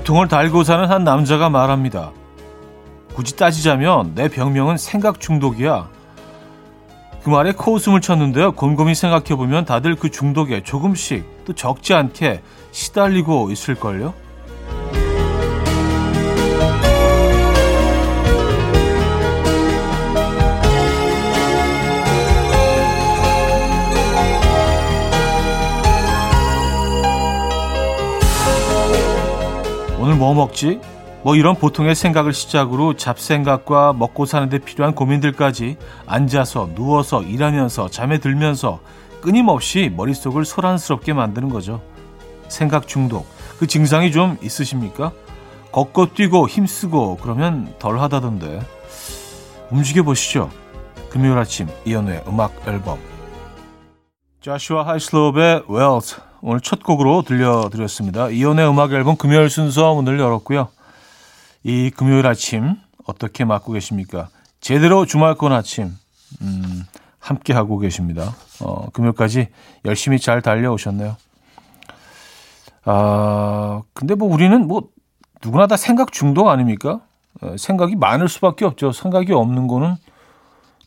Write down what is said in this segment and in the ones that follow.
두통을 달고 사는 한 남자가 말합니다. 굳이 따지자면 내 병명은 생각 중독이야. 그 말에 코웃음을 쳤는데요. 곰곰이 생각해보면 다들 그 중독에 조금씩 또 적지 않게 시달리고 있을걸요? 오늘 뭐 먹지? 뭐 이런 보통의 생각을 시작으로 잡생각과 먹고 사는데 필요한 고민들까지 앉아서 누워서 일하면서 잠에 들면서 끊임없이 머릿속을 소란스럽게 만드는 거죠. 생각 중독. 그 증상이 좀 있으십니까? 걷고 뛰고 힘쓰고 그러면 덜 하다던데. 움직여 보시죠. 금요일 아침 이연우의 음악 앨범. 자슈아 하이슬롭의 웰스 오늘 첫 곡으로 들려드렸습니다. 이연우의 음악 앨범 금요일 순서 문을 열었고요. 이 금요일 아침 어떻게 맞고 계십니까? 제대로 주말권 아침 음, 함께 하고 계십니다. 어, 금요일까지 열심히 잘 달려오셨네요. 아 근데 뭐 우리는 뭐 누구나 다 생각 중독 아닙니까? 어, 생각이 많을 수밖에 없죠. 생각이 없는 거는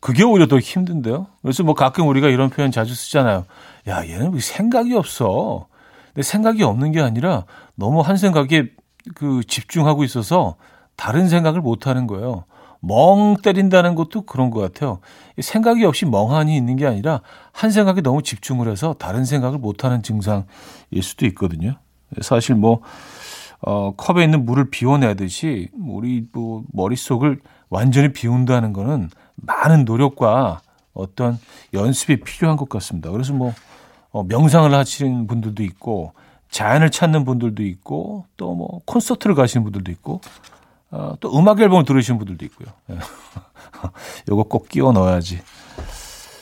그게 오히려 더 힘든데요. 그래서 뭐 가끔 우리가 이런 표현 자주 쓰잖아요. 야, 얘는 왜 생각이 없어? 근데 생각이 없는 게 아니라 너무 한 생각에 그 집중하고 있어서 다른 생각을 못 하는 거예요. 멍 때린다는 것도 그런 것 같아요. 생각이 없이 멍하니 있는 게 아니라 한 생각에 너무 집중을 해서 다른 생각을 못 하는 증상일 수도 있거든요. 사실 뭐, 어, 컵에 있는 물을 비워내듯이 우리 뭐 머릿속을 완전히 비운다는 거는 많은 노력과 어떤 연습이 필요한 것 같습니다. 그래서 뭐, 어, 명상을 하시는 분들도 있고, 자연을 찾는 분들도 있고 또 뭐 콘서트를 가시는 분들도 있고 어, 또 음악 앨범을 들으시는 분들도 있고요. 예. 요거 꼭 끼워 넣어야지.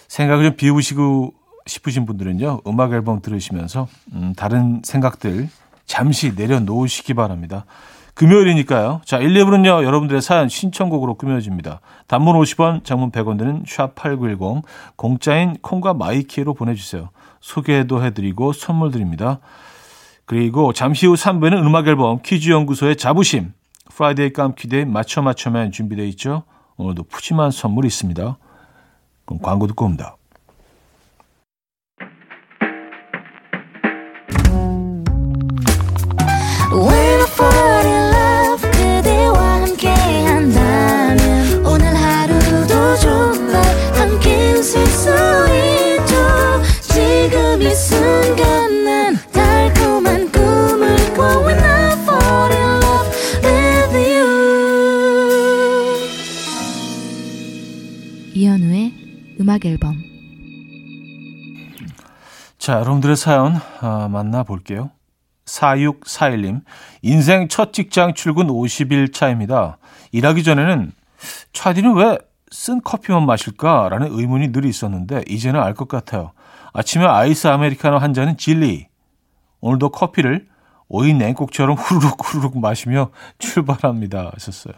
생각을 좀 비우시고 싶으신 분들은요. 음악 앨범 들으시면서 음, 다른 생각들 잠시 내려놓으시기 바랍니다. 금요일이니까요. 자, 1, 2부는요. 여러분들의 사연 신청곡으로 꾸며집니다. 단문 50원, 장문 100원 드는 샵8910 공짜인 콩과 마이 K로 보내 주세요. 소개도 해 드리고 선물 드립니다. 그리고 잠시 후 3부에는 음악 앨범 퀴즈 연구소의 자부심 프라이데이 깜퀴데이 맞춰 맞춰면 준비되어 있죠. 오늘도 푸짐한 선물이 있습니다. 그럼 광고 듣고 옵니다. 음악 앨범 자, 여러분들의 사연 아, 만나볼게요. 4641님, 인생 첫 직장 출근 50일 차입니다. 일하기 전에는 차디는 왜 쓴 커피만 마실까라는 의문이 늘 있었는데 이제는 알 것 같아요. 아침에 아이스 아메리카노 한 잔은 진리. 오늘도 커피를 오이 냉국처럼 후루룩 후루룩 마시며 출발합니다. 하셨어요.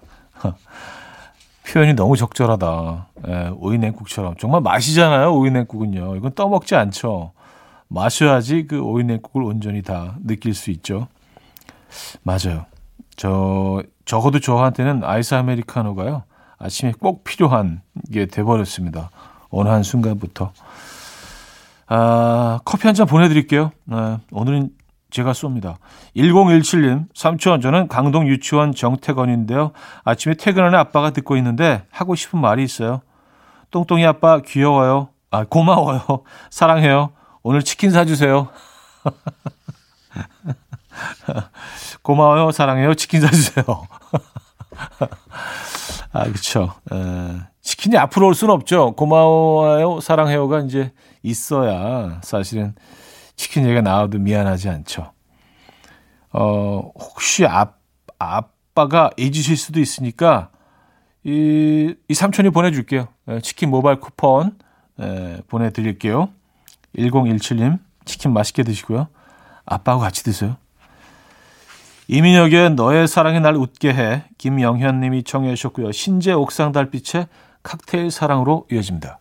표현이 너무 적절하다. 예, 오이 냉국처럼. 정말 마시잖아요, 오이 냉국은요. 이건 떠먹지 않죠. 마셔야지 그 오이 냉국을 온전히 다 느낄 수 있죠. 맞아요. 저, 적어도 저한테는 아이스 아메리카노가요. 아침에 꼭 필요한 게 돼버렸습니다. 어느 한 순간부터. 아, 커피 한 잔 보내드릴게요. 아, 오늘은 제가 쏩니다. 1017님, 삼촌, 저는 강동 유치원 정태건인데요. 아침에 퇴근하는 아빠가 듣고 있는데 하고 싶은 말이 있어요. 똥똥이 아빠 귀여워요. 아, 고마워요. 사랑해요. 오늘 치킨 사주세요. 고마워요. 사랑해요. 치킨 사주세요. 아, 그쵸. 에, 치킨이 앞으로 올 수는 없죠. 고마워요. 사랑해요가 이제 있어야 사실은 치킨 얘기가 나와도 미안하지 않죠. 어, 혹시 아, 아빠가 잊으실 수도 있으니까 이, 이 삼촌이 보내줄게요. 예, 치킨 모바일 쿠폰 에, 예, 보내드릴게요. 1017님 치킨 맛있게 드시고요. 아빠하고 같이 드세요. 이민혁의 너의 사랑이 날 웃게 해 김영현 님이 청해 주셨고요. 신재 옥상 달빛의 칵테일 사랑으로 이어집니다.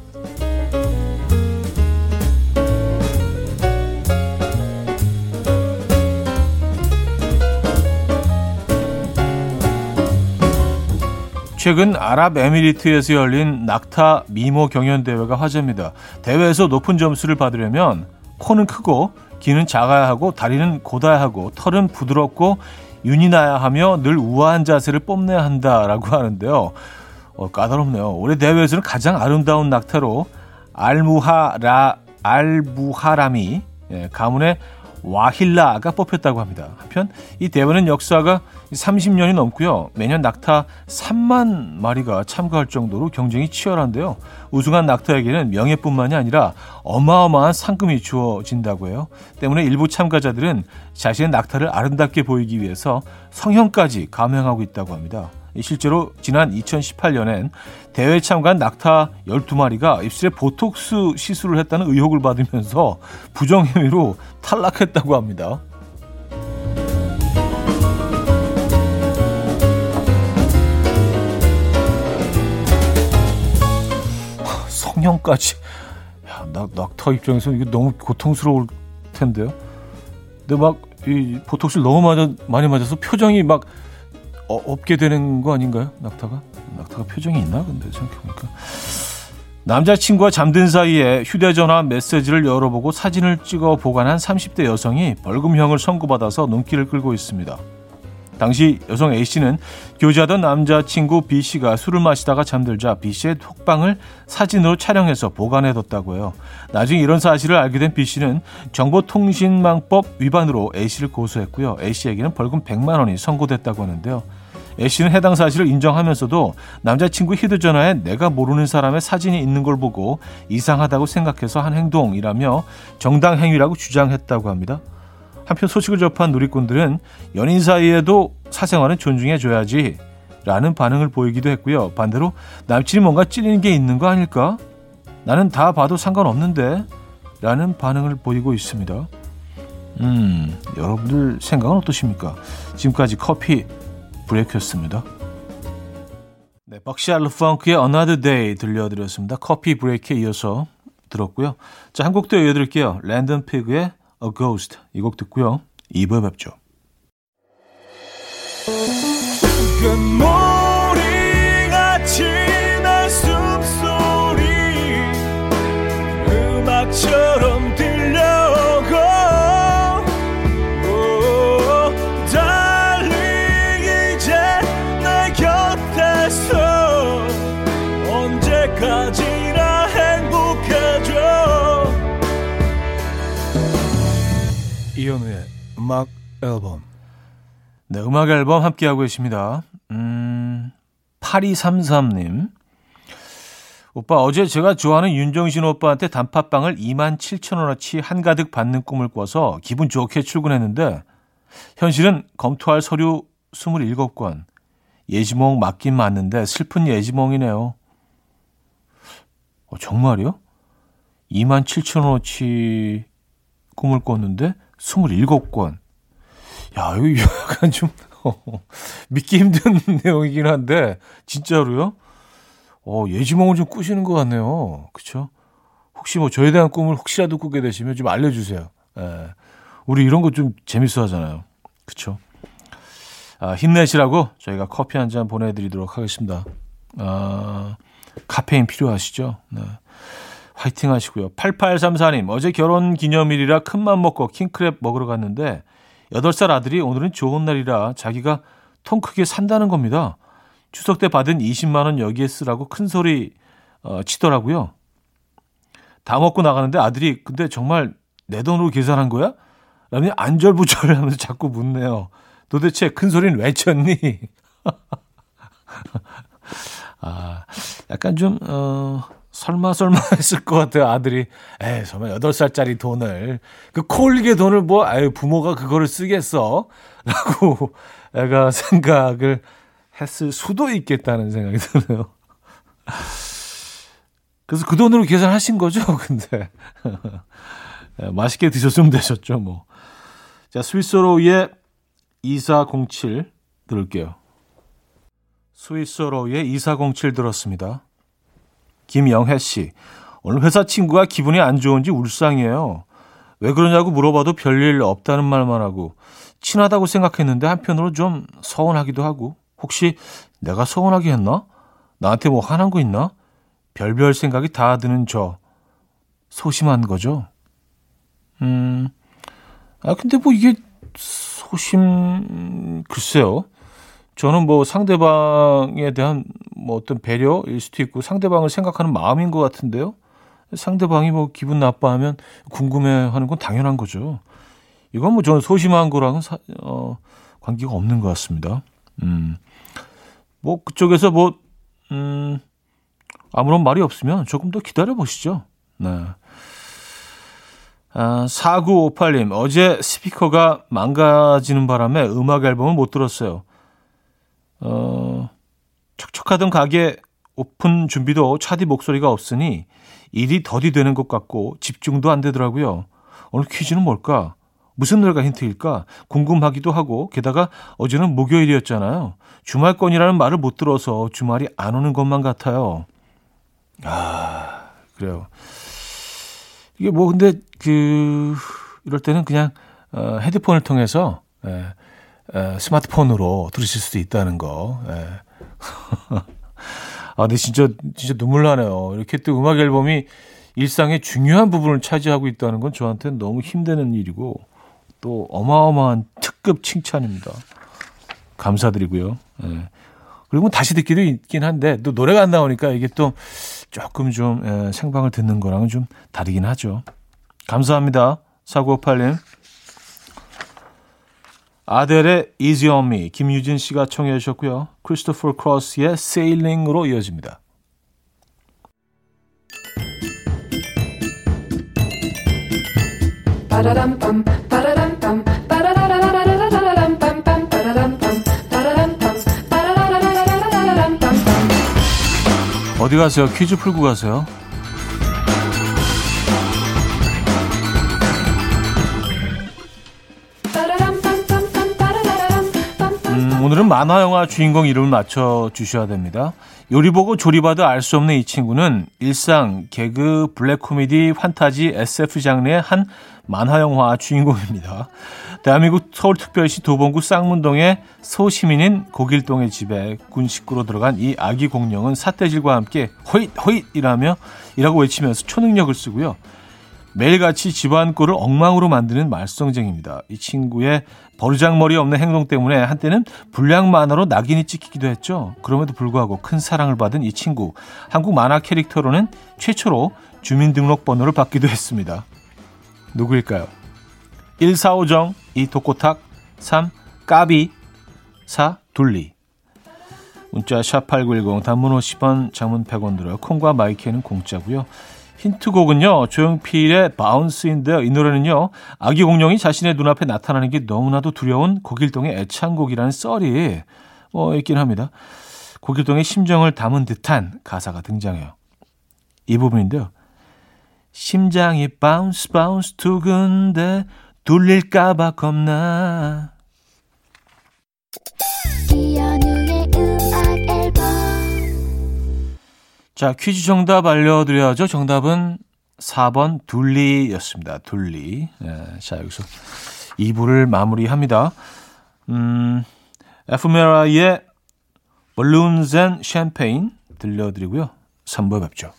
최근 아랍에미리트에서 열린 낙타 미모 경연 대회가 화제입니다. 대회에서 높은 점수를 받으려면 코는 크고 귀는 작아야 하고 다리는 곧아야 하고 털은 부드럽고 윤이 나야 하며 늘 우아한 자세를 뽐내야 한다라고 하는데요. 어, 까다롭네요. 올해 대회에서는 가장 아름다운 낙타로 알무하라 알부하람이 예, 가문의 와힐라가 뽑혔다고 합니다. 한편 이 대회는 역사가 30년이 넘고요. 매년 낙타 3만 마리가 참가할 정도로 경쟁이 치열한데요. 우승한 낙타에게는 명예뿐만이 아니라 어마어마한 상금이 주어진다고 해요. 때문에 일부 참가자들은 자신의 낙타를 아름답게 보이기 위해서 성형까지 감행하고 있다고 합니다. 실제로 지난 2018년엔 대회에 참가한 낙타 12마리가 입술에 보톡스 시술을 했다는 의혹을 받으면서 부정행위로 탈락했다고 합니다. 성형까지. 야, 낙, 낙타 입장에서 이게 너무 고통스러울 텐데요. 근데 막, 이 보톡스를 너무 맞아, 많이 맞아서 표정이 막 어, 없게 되는 거 아닌가요? 낙타가? 낙타가 표정이 있나? 근데 생각해보니까. 남자친구와 잠든 사이에 휴대전화 메시지를 열어보고 사진을 찍어 보관한 30대 여성이 벌금형을 선고받아서 눈길을 끌고 있습니다. 당시 여성 A씨는 교제하던 남자친구 B씨가 술을 마시다가 잠들자 B씨의 톡방을 사진으로 촬영해서 보관해뒀다고 해요. 나중에 이런 사실을 알게 된 B씨는 정보통신망법 위반으로 A씨를 고소했고요. A씨에게는 벌금 100만 원이 선고됐다고 하는데요. A씨는 해당 사실을 인정하면서도 남자친구 휴대전화에 내가 모르는 사람의 사진이 있는 걸 보고 이상하다고 생각해서 한 행동이라며 정당 행위라고 주장했다고 합니다. 한편 소식을 접한 누리꾼들은 연인 사이에도 사생활은 존중해줘야지 라는 반응을 보이기도 했고요. 반대로 남친이 뭔가 찔리는 게 있는 거 아닐까? 나는 다 봐도 상관없는데 라는 반응을 보이고 있습니다. 음, 여러분들 생각은 어떠십니까? 지금까지 커피 브레이크였습니다. 네, 박시알르 펑크의 Another Day 들려드렸습니다. 커피 브레이크에 이어서 들었고요. 자, 한 곡 더 이어드릴게요. 랜던 피그의 A Ghost 이 곡 듣고요. 2부에 뵙죠. 음악 앨범. 네, 음악 앨범 함께하고 계십니다. 음, 8233님. 오빠, 어제 제가 좋아하는 윤정신 오빠한테 단팥빵을 2만 7천 원어치 한가득 받는 꿈을 꿔서 기분 좋게 출근했는데, 현실은 검토할 서류 27건, 예지몽 맞긴 맞는데 슬픈 예지몽이네요. 어, 정말요? 2만 7천 원어치 꿈을 꿨는데 27건. 야, 이거 약간 좀 믿기 힘든 내용이긴 한데 진짜로요? 어, 예지몽을 좀 꾸시는 것 같네요. 그쵸? 혹시 뭐 저에 대한 꿈을 혹시라도 꾸게 되시면 좀 알려주세요. 예. 우리 이런 거 좀 재밌어 하잖아요. 그쵸? 아, 힘내시라고 저희가 커피 한 잔 보내드리도록 하겠습니다. 아, 카페인 필요하시죠? 네. 화이팅 하시고요. 8834님, 어제 결혼 기념일이라 큰맘 먹고 킹크랩 먹으러 갔는데 8살 아들이 오늘은 좋은 날이라 자기가 통 크게 산다는 겁니다. 추석 때 받은 20만 원 여기에 쓰라고 큰 소리 어, 치더라고요. 다 먹고 나가는데 아들이 근데 정말 내 돈으로 계산한 거야? 라며 안절부절 하면서 자꾸 묻네요. 도대체 큰 소리는 왜 쳤니? 아, 약간 좀, 어, 설마 설마 했을 것 같아요. 아들이 에이 설마 8살짜리 돈을 그 콜게 돈을 뭐 아유 부모가 그거를 쓰겠어 라고 애가 생각을 했을 수도 있겠다는 생각이 드네요. 그래서 그 돈으로 계산하신 거죠, 근데. 네, 맛있게 드셨으면 되셨죠, 뭐. 자, 스위스로의 2407 들을게요. 스위스로의 2407 들었습니다. 김영혜 씨. 오늘 회사 친구가 기분이 안 좋은지 울상이에요. 왜 그러냐고 물어봐도 별일 없다는 말만 하고 친하다고 생각했는데 한편으로 좀 서운하기도 하고 혹시 내가 서운하게 했나? 나한테 뭐 화난 거 있나? 별별 생각이 다 드는 저 소심한 거죠. 음, 아 근데 뭐 이게 소심 글쎄요. 저는 뭐 상대방에 대한 뭐 어떤 배려일 수도 있고 상대방을 생각하는 마음인 것 같은데요. 상대방이 뭐 기분 나빠하면 궁금해하는 건 당연한 거죠. 이건 뭐 저는 소심한 거랑은 사, 어, 관계가 없는 것 같습니다. 음, 뭐 그쪽에서 뭐 음, 아무런 말이 없으면 조금 더 기다려 보시죠. 네. 아, 4958님, 어제 스피커가 망가지는 바람에 음악 앨범을 못 들었어요. 어, 척척하던 가게 오픈 준비도 차디 목소리가 없으니 일이 더디 되는 것 같고 집중도 안 되더라고요. 오늘 퀴즈는 뭘까? 무슨 노래가 힌트일까? 궁금하기도 하고 게다가 어제는 목요일이었잖아요. 주말권이라는 말을 못 들어서 주말이 안 오는 것만 같아요. 아, 그래요. 이게 뭐 근데 그 이럴 때는 그냥 어, 헤드폰을 통해서 예, 에, 스마트폰으로 들으실 수도 있다는 거. 예. 아, 근데 진짜 진짜 눈물 나네요. 이렇게 또 음악 앨범이 일상의 중요한 부분을 차지하고 있다는 건 저한테는 너무 힘드는 일이고 또 어마어마한 특급 칭찬입니다. 감사드리고요. 예. 그리고 다시 듣기도 있긴 한데 또 노래가 안 나오니까 이게 또 조금 좀 예, 생방을 듣는 거랑은 좀 다르긴 하죠. 감사합니다. 사고팔님. 아델의 Easy on Me 김유진 씨가 청해 주셨고요. 크리스토퍼 크로스의 Sailing으로 이어집니다. 어디 가세요? 퀴즈 풀고 가세요. 오늘은 만화 영화 주인공 이름을 맞춰 주셔야 됩니다. 요리 보고 조리봐도 알 수 없는 이 친구는 일상, 개그, 블랙 코미디, 환타지, SF 장르의 한 만화 영화 주인공입니다. 대한민국 서울특별시 도봉구 쌍문동의 소시민인 고길동의 집에 군 식구로 들어간 이 아기 공룡은 사태질과 함께 호잇 호잇 이라며 이라고 외치면서 초능력을 쓰고요. 매일같이 집안 꼴을 엉망으로 만드는 말썽쟁입니다. 이 친구의 버르장머리 없는 행동 때문에 한때는 불량 만화로 낙인이 찍히기도 했죠. 그럼에도 불구하고 큰 사랑을 받은 이 친구. 한국 만화 캐릭터로는 최초로 주민등록번호를 받기도 했습니다. 누구일까요? 1. 사오정 2. 독고탁 3. 까비 4. 둘리 문자 샵8910 단문 50원 장문 100원 들어요. 콩과 my K는 공짜고요. 힌트곡은요. 조용필의 Bounce인데요. 이 노래는요. 아기 공룡이 자신의 눈앞에 나타나는 게 너무나도 두려운 고길동의 애창곡이라는 썰이 뭐 있긴 합니다. 고길동의 심정을 담은 듯한 가사가 등장해요. 이 부분인데요. 심장이 bounce bounce 두근대 들릴까봐 겁나. 자, 퀴즈 정답 알려드려야죠. 정답은 4번 둘리였습니다. 둘리. 예, 자, 여기서 2부를 마무리합니다. 음, 에프메라의 Balloons and Champagne 들려드리고요. 3부에 뵙죠.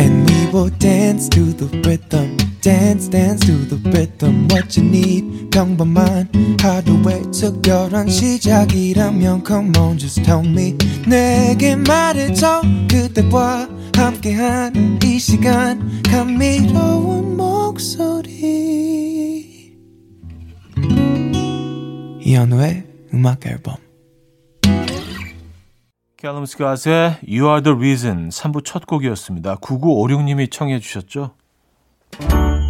And we will dance to the rhythm. Dance, dance to the rhythm. What you need, 평범한 하루의 특별한 시작이라면 Come on, just tell me. 내게 말해줘. 그대와 함께한 이 시간. 감미로운 목소리. 이현우의 음악 앨범. 캘럼 스캇의 You Are The Reason 3부 첫 곡이었습니다. 9956님이 청해 주셨죠. Thank you.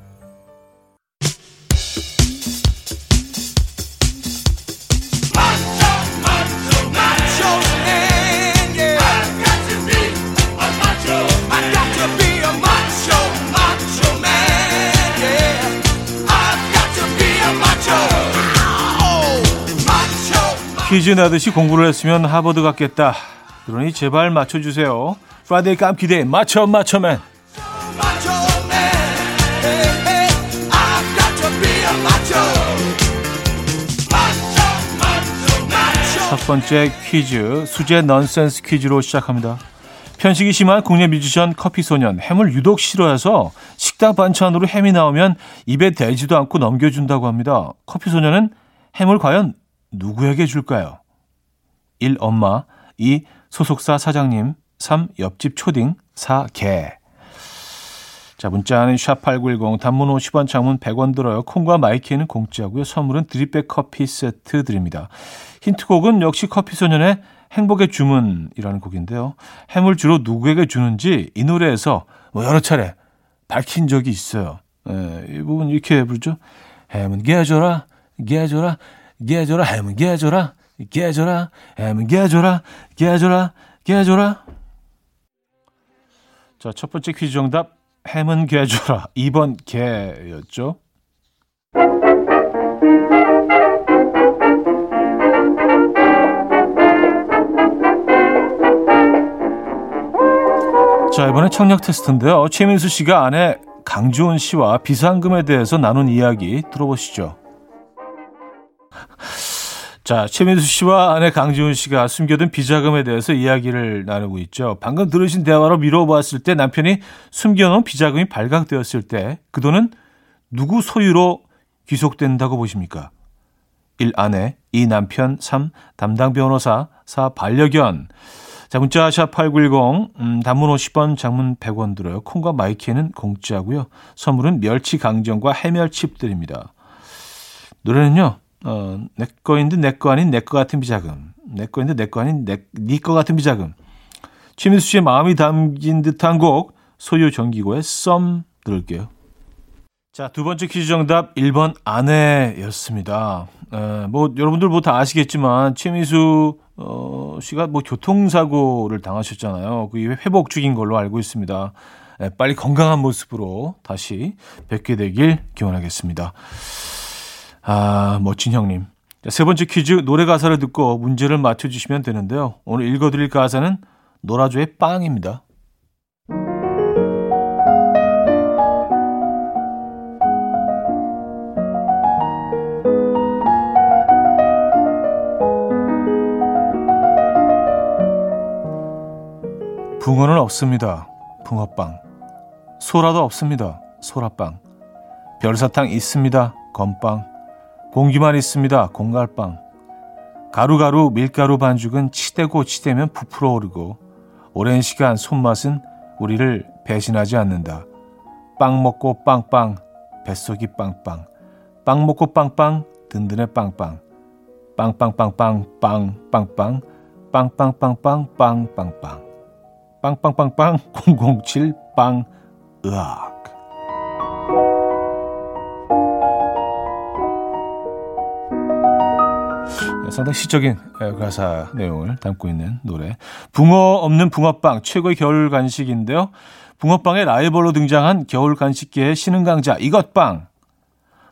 퀴즈 내듯이 공부를 했으면 하버드 갔겠다. 그러니 제발 맞춰주세요. Friday 깜퀴대 맞춰 맞춰맨. 첫 번째 퀴즈 수제 넌센스 퀴즈로 시작합니다. 편식이 심한 국내 뮤지션 커피소년 햄을 유독 싫어해서 식당 반찬으로 햄이 나오면 입에 대지도 않고 넘겨준다고 합니다. 커피소년은 햄을 과연 누구에게 줄까요? 1. 엄마 2. 소속사 사장님 3. 옆집 초딩 4. 개 자, 문자는 샵8910 단문 50원 장문 100원 들어요. 콩과 my K는 공짜고요. 선물은 drip bag 커피 세트 드립니다. 힌트곡은 역시 커피소년의 행복의 주문이라는 곡인데요. 햄을 주로 누구에게 주는지 이 노래에서 뭐 여러 차례 밝힌 적이 있어요. 예, 이 부분 이렇게 부르죠. 햄은 깨줘라, 깨줘라, 깨줘라, 햄은 깨줘라, 깨줘라, 햄은 깨줘라, 깨줘라, 깨줘라. 자, 첫 번째 퀴즈 정답, 햄은 깨줘라. 2번 개였죠. 자, 이번에 청력 테스트인데요. 최민수 씨가 아내 강주원 씨와 비상금에 대해서 나눈 이야기 들어보시죠. 자, 최민수 씨와 아내 강지훈 씨가 숨겨둔 비자금에 대해서 이야기를 나누고 있죠. 방금 들으신 대화로 미뤄보았을 때 남편이 숨겨놓은 비자금이 발각되었을 때 그 돈은 누구 소유로 귀속된다고 보십니까? 1. 아내 2. 남편 3. 담당 변호사 4. 반려견 자, 문자 샵8910 음, 단문 50원, 장문 100원 들어요. 콩과 my K는 공짜고요. 선물은 멸치 강정과 해멸칩 드립니다. 노래는요. 어, 내 거인데 내 거 아닌 내 거 같은 비자금. 내 거인데 내 거 아닌 내거 같은 비자금. 최민수 씨의 마음이 담긴 듯한 곡 소유 정기고의 썸 들을게요. 자, 두 번째 퀴즈 정답 1번 아내였습니다. 에, 뭐 여러분들 뭐 다 아시겠지만 최민수 어, 씨가 뭐 교통사고를 당하셨잖아요. 그 회복 중인 걸로 알고 있습니다. 에, 빨리 건강한 모습으로 다시 뵙게 되길 기원하겠습니다. 아, 멋진 형님. 세 번째 퀴즈 노래 가사를 듣고 문제를 맞춰주시면 되는데요. 오늘 읽어드릴 가사는 노라조의 빵입니다. 붕어는 없습니다. 붕어빵. 소라도 없습니다. 소라빵. 별사탕 있습니다. 건빵. 공기만 있습니다. 공갈빵. 가루가루 밀가루 반죽은 치대고 치대면 부풀어 오르고 오랜 시간 손맛은 우리를 배신하지 않는다. 빵 먹고 빵빵 뱃속이 빵빵 빵 먹고 빵빵 든든해 빵빵 빵빵빵빵 빵빵빵 빵빵빵빵 빵빵빵 빵 빵빵빵 007빵 으악 상당히 시적인 가사 내용을 담고 있는 노래. 붕어 없는 붕어빵 최고의 겨울 간식인데요. 붕어빵의 라이벌로 등장한 겨울 간식계의 신흥 강자 이것빵.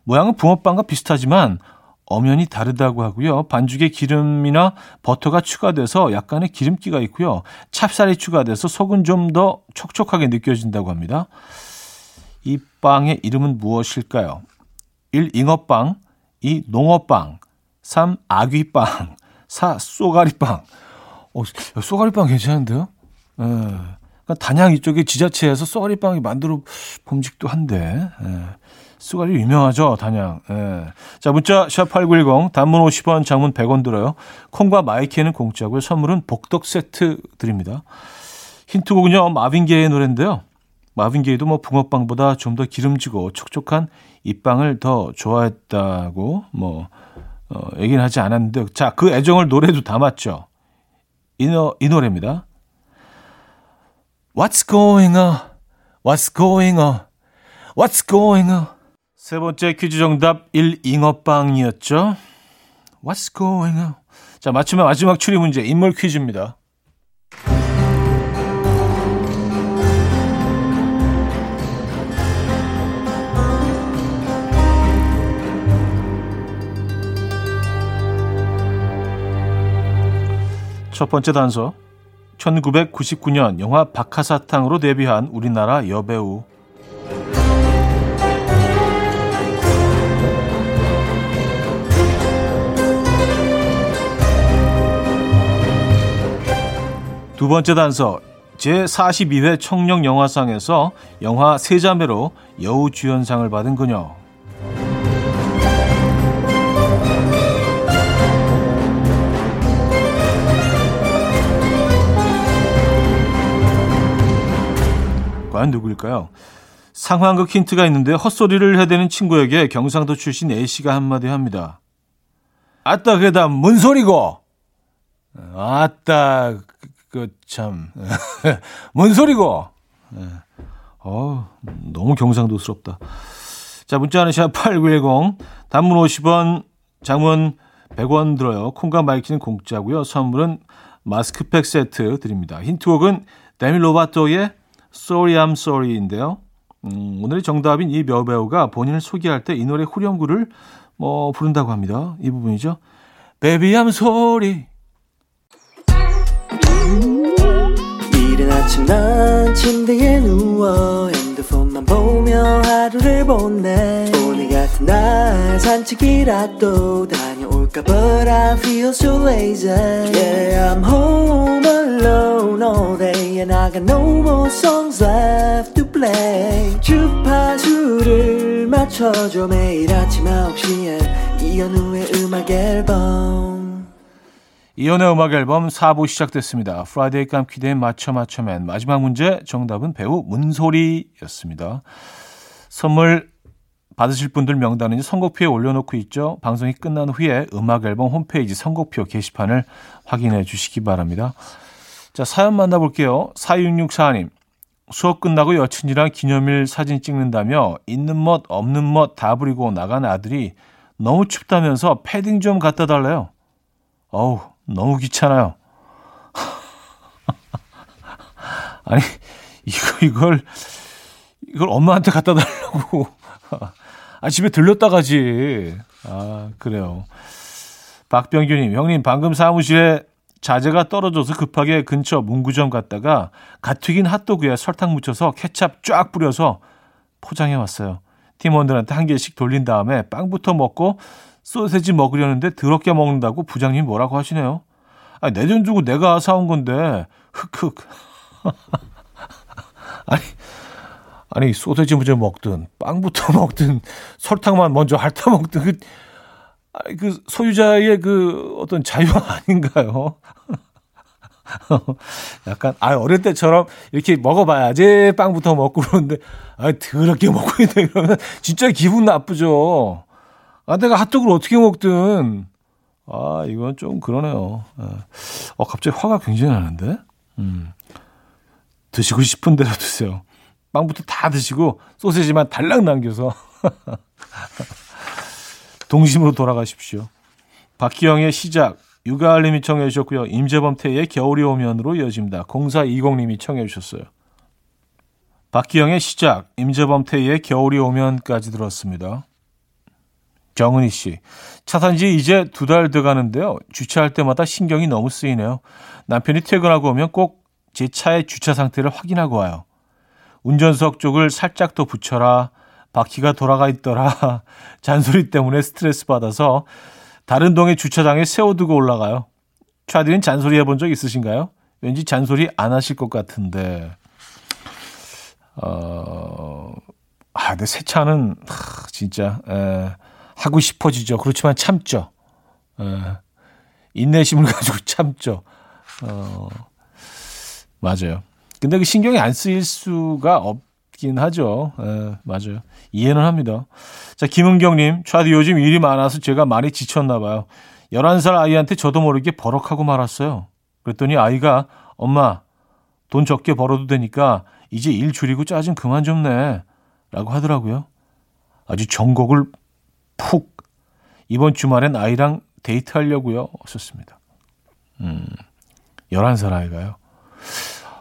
모양은 붕어빵과 비슷하지만 엄연히 다르다고 하고요. 반죽에 기름이나 버터가 추가돼서 약간의 기름기가 있고요. 찹쌀이 추가돼서 속은 좀 더 촉촉하게 느껴진다고 합니다. 이 빵의 이름은 무엇일까요? 1. 잉어빵 2. 농어빵 3. 아귀빵 4. 쏘가리빵 어, 쏘가리빵 괜찮은데요? 예. 그러니까 단양 이쪽에 지자체에서 쏘가리빵이 만들어 봄직도 한데 예. 쏘가리 유명하죠 단양 예. 자 문자 샵8910 단문 50원 장문 100원 들어요 콩과 my K는 공짜고요 선물은 복덕 세트 드립니다 힌트곡은요 마빈 게이의 노래인데요 마빈 게이도 뭐 붕어빵보다 좀 더 기름지고 촉촉한 이 빵을 더 좋아했다고 뭐 어, 얘기는 하지 않았는데 자 그 애정을 노래도 담았죠 이, 노, 이 노래입니다 What's going on? What's going on? What's going on? 세 번째 퀴즈 정답 1 잉어빵이었죠. What's going on? 자, 맞추면 마지막 추리 문제 인물 퀴즈입니다. 첫 번째 단서. 1999년 영화 박하사탕으로 데뷔한 우리나라 여배우. 두 번째 단서. 제42회 청룡 영화상에서 영화 세자매로 여우 주연상을 받은 그녀 과연 누구일까요? 상황극 힌트가 있는데 헛소리를 해대는 친구에게 경상도 출신 A씨가 한마디 합니다. 아따 그다 뭔 소리고? 아따 그참 뭔 소리고? 어 너무 경상도스럽다. 자 문자는 샵8910 단문 50원 장문 100원 들어요. 콩과 my K는 공짜고요. 선물은 마스크팩 세트 드립니다. 힌트곡은 데미 로바토의 Sorry I'm Sorry인데요. 음, 오늘의 정답인 이 여배우가 본인을 소개할 때 이 노래 후렴구를 뭐 부른다고 합니다. 이 부분이죠. Baby I'm sorry. 이른 아침 난 침대에 누워 핸드폰만 보며 하루를 보내 오늘 같은 날 산책이라도 다 녀올까 But I feel so lazy Yeah I'm home alone all day And I got no more songs left to play 주파수를 맞춰줘 매일 아침 9시에 이현우의 음악 앨범 이현우의 음악 앨범 4부 시작됐습니다. Friday 깜퀴대의 맞춰 맞춰맨 마지막 문제 정답은 배우 문소리였습니다. 선물 받으실 분들 명단은 선곡표에 올려놓고 있죠. 방송이 끝난 후에 음악 앨범 홈페이지 선곡표 게시판을 확인해 주시기 바랍니다. 자 사연 만나볼게요. 4664님 수업 끝나고 여친이랑 기념일 사진 찍는다며 있는 멋 없는 멋 다 부리고 나간 아들이 너무 춥다면서 패딩 좀 갖다 달래요. 어우 너무 귀찮아요. 아니, 이거, 이걸, 이걸 엄마한테 갖다 달라고. 아, 집에 들렸다 가지. 아, 그래요. 박병규님, 형님, 방금 사무실에 자재가 떨어져서 급하게 근처 문구점 갔다가 갓 튀긴 핫도그에 설탕 묻혀서 케찹 쫙 뿌려서 포장해 왔어요. 팀원들한테 한 개씩 돌린 다음에 빵부터 먹고 소세지 먹으려는데 더럽게 먹는다고 부장님 뭐라고 하시네요. 아, 내 돈 주고 내가 사온 건데 흑흑. 아니, 아니, 소세지 먼저 먹든, 빵부터 먹든, 설탕만 먼저 핥아 먹든, 그, 아니, 그 소유자의 그 어떤 자유 아닌가요? 약간, 아, 어릴 때처럼 이렇게 먹어봐야지 빵부터 먹고 그러는데, 아, 더럽게 먹고 있네. 그러면 진짜 기분 나쁘죠. 아, 내가 핫도그를 어떻게 먹든. 아, 이건 좀 그러네요. 예. 어, 갑자기 화가 굉장히 나는데? 음. 드시고 싶은 대로 드세요. 빵부터 다 드시고 소세지만 달랑 남겨서 동심으로 돌아가십시오. 박기영의 시작 유가을님이 청해 주셨고요. 임재범 태의 겨울이 오면으로 이어집니다. 0420님이 청해 주셨어요. 박기영의 시작 임재범 태의 겨울이 오면까지 들었습니다. 정은희 씨. 차산지 이제 두 달 돼 가는데요. 주차할 때마다 신경이 너무 쓰이네요. 남편이 퇴근하고 오면 꼭 제 차의 주차 상태를 확인하고 와요. 운전석 쪽을 살짝 더 붙여라. 바퀴가 돌아가 있더라. 잔소리 때문에 스트레스 받아서 다른 동의 주차장에 세워두고 올라가요. 차디는 잔소리 해본 적 있으신가요? 왠지 잔소리 안 하실 것 같은데. 어, 아, 근데 새 차는, 하, 진짜, 에, 하고 싶어지죠. 그렇지만 참죠. 에, 인내심을 가지고 참죠. 어, 맞아요. 근데 그 신경이 안 쓰일 수가 없긴 하죠. 에, 맞아요. 이해는 합니다. 자, 김은경님, 차디 요즘 일이 많아서 제가 많이 지쳤나 봐요. 11살 아이한테 저도 모르게 버럭하고 말았어요. 그랬더니 아이가 엄마 돈 적게 벌어도 되니까 이제 일 줄이고 짜증 그만 좀 내. 라고 하더라고요. 아주 전곡을 푹 이번 주말엔 아이랑 데이트하려고요. 썼습니다. 음, 11살 아이가요.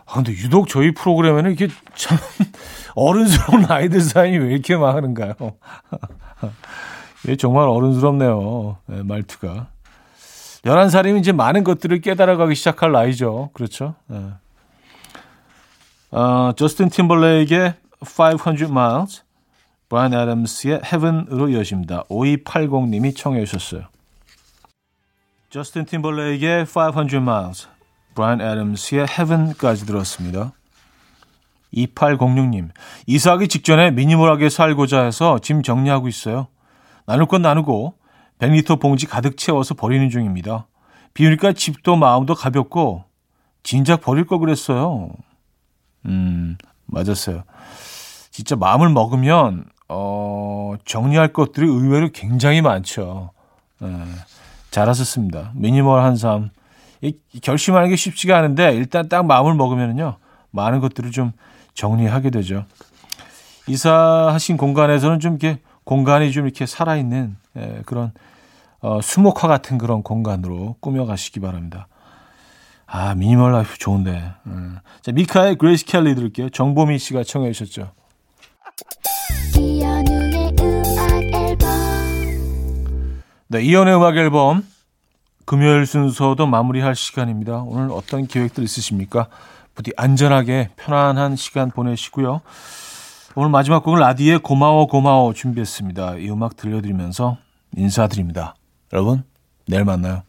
아, 근데 유독 저희 프로그램에는 이렇게 참 어른스러운 아이들 사연이 왜 이렇게 많은가요? 예, 정말 어른스럽네요. 네, 말투가. 11살이면 이제 많은 것들을 깨달아가기 시작할 나이죠. 그렇죠. 네. 어, 저스틴 팀벌레이크의 500 miles, 브라이언 애덤스의 Heaven으로 이어집니다. 5280님이 청해 주셨어요. 저스틴 팀벌레이크의 500 miles, 브라이언 애덤스의 Heaven까지 들었습니다. 2806님, 이사하기 직전에 미니멀하게 살고자 해서 짐 정리하고 있어요. 나눌 건 나누고 100리터 봉지 가득 채워서 버리는 중입니다. 비우니까 집도 마음도 가볍고 진작 버릴 거 그랬어요. 음, 맞았어요. 진짜 마음을 먹으면 어, 정리할 것들이 의외로 굉장히 많죠. 예, 잘하셨습니다. 미니멀한 삶. 이, 결심하는 게 쉽지가 않은데 일단 딱 마음을 먹으면요 많은 것들을 좀 정리하게 되죠. 이사하신 공간에서는 좀 이렇게 공간이 좀 이렇게 살아있는 예, 그런 어, 수묵화 같은 그런 공간으로 꾸며가시기 바랍니다. 아, minimal life 좋은데. 음. 자, 미카의 그레이스 켈리 들을게요. 정보미 씨가 청해 주셨죠. 네, 이현우의 음악 앨범 금요일 순서도 마무리할 시간입니다. 오늘 어떤 계획들 있으십니까? 부디 안전하게 편안한 시간 보내시고요. 오늘 마지막 곡은 라디의 고마워 고마워 준비했습니다. 이 음악 들려드리면서 인사드립니다. 여러분, 내일 만나요.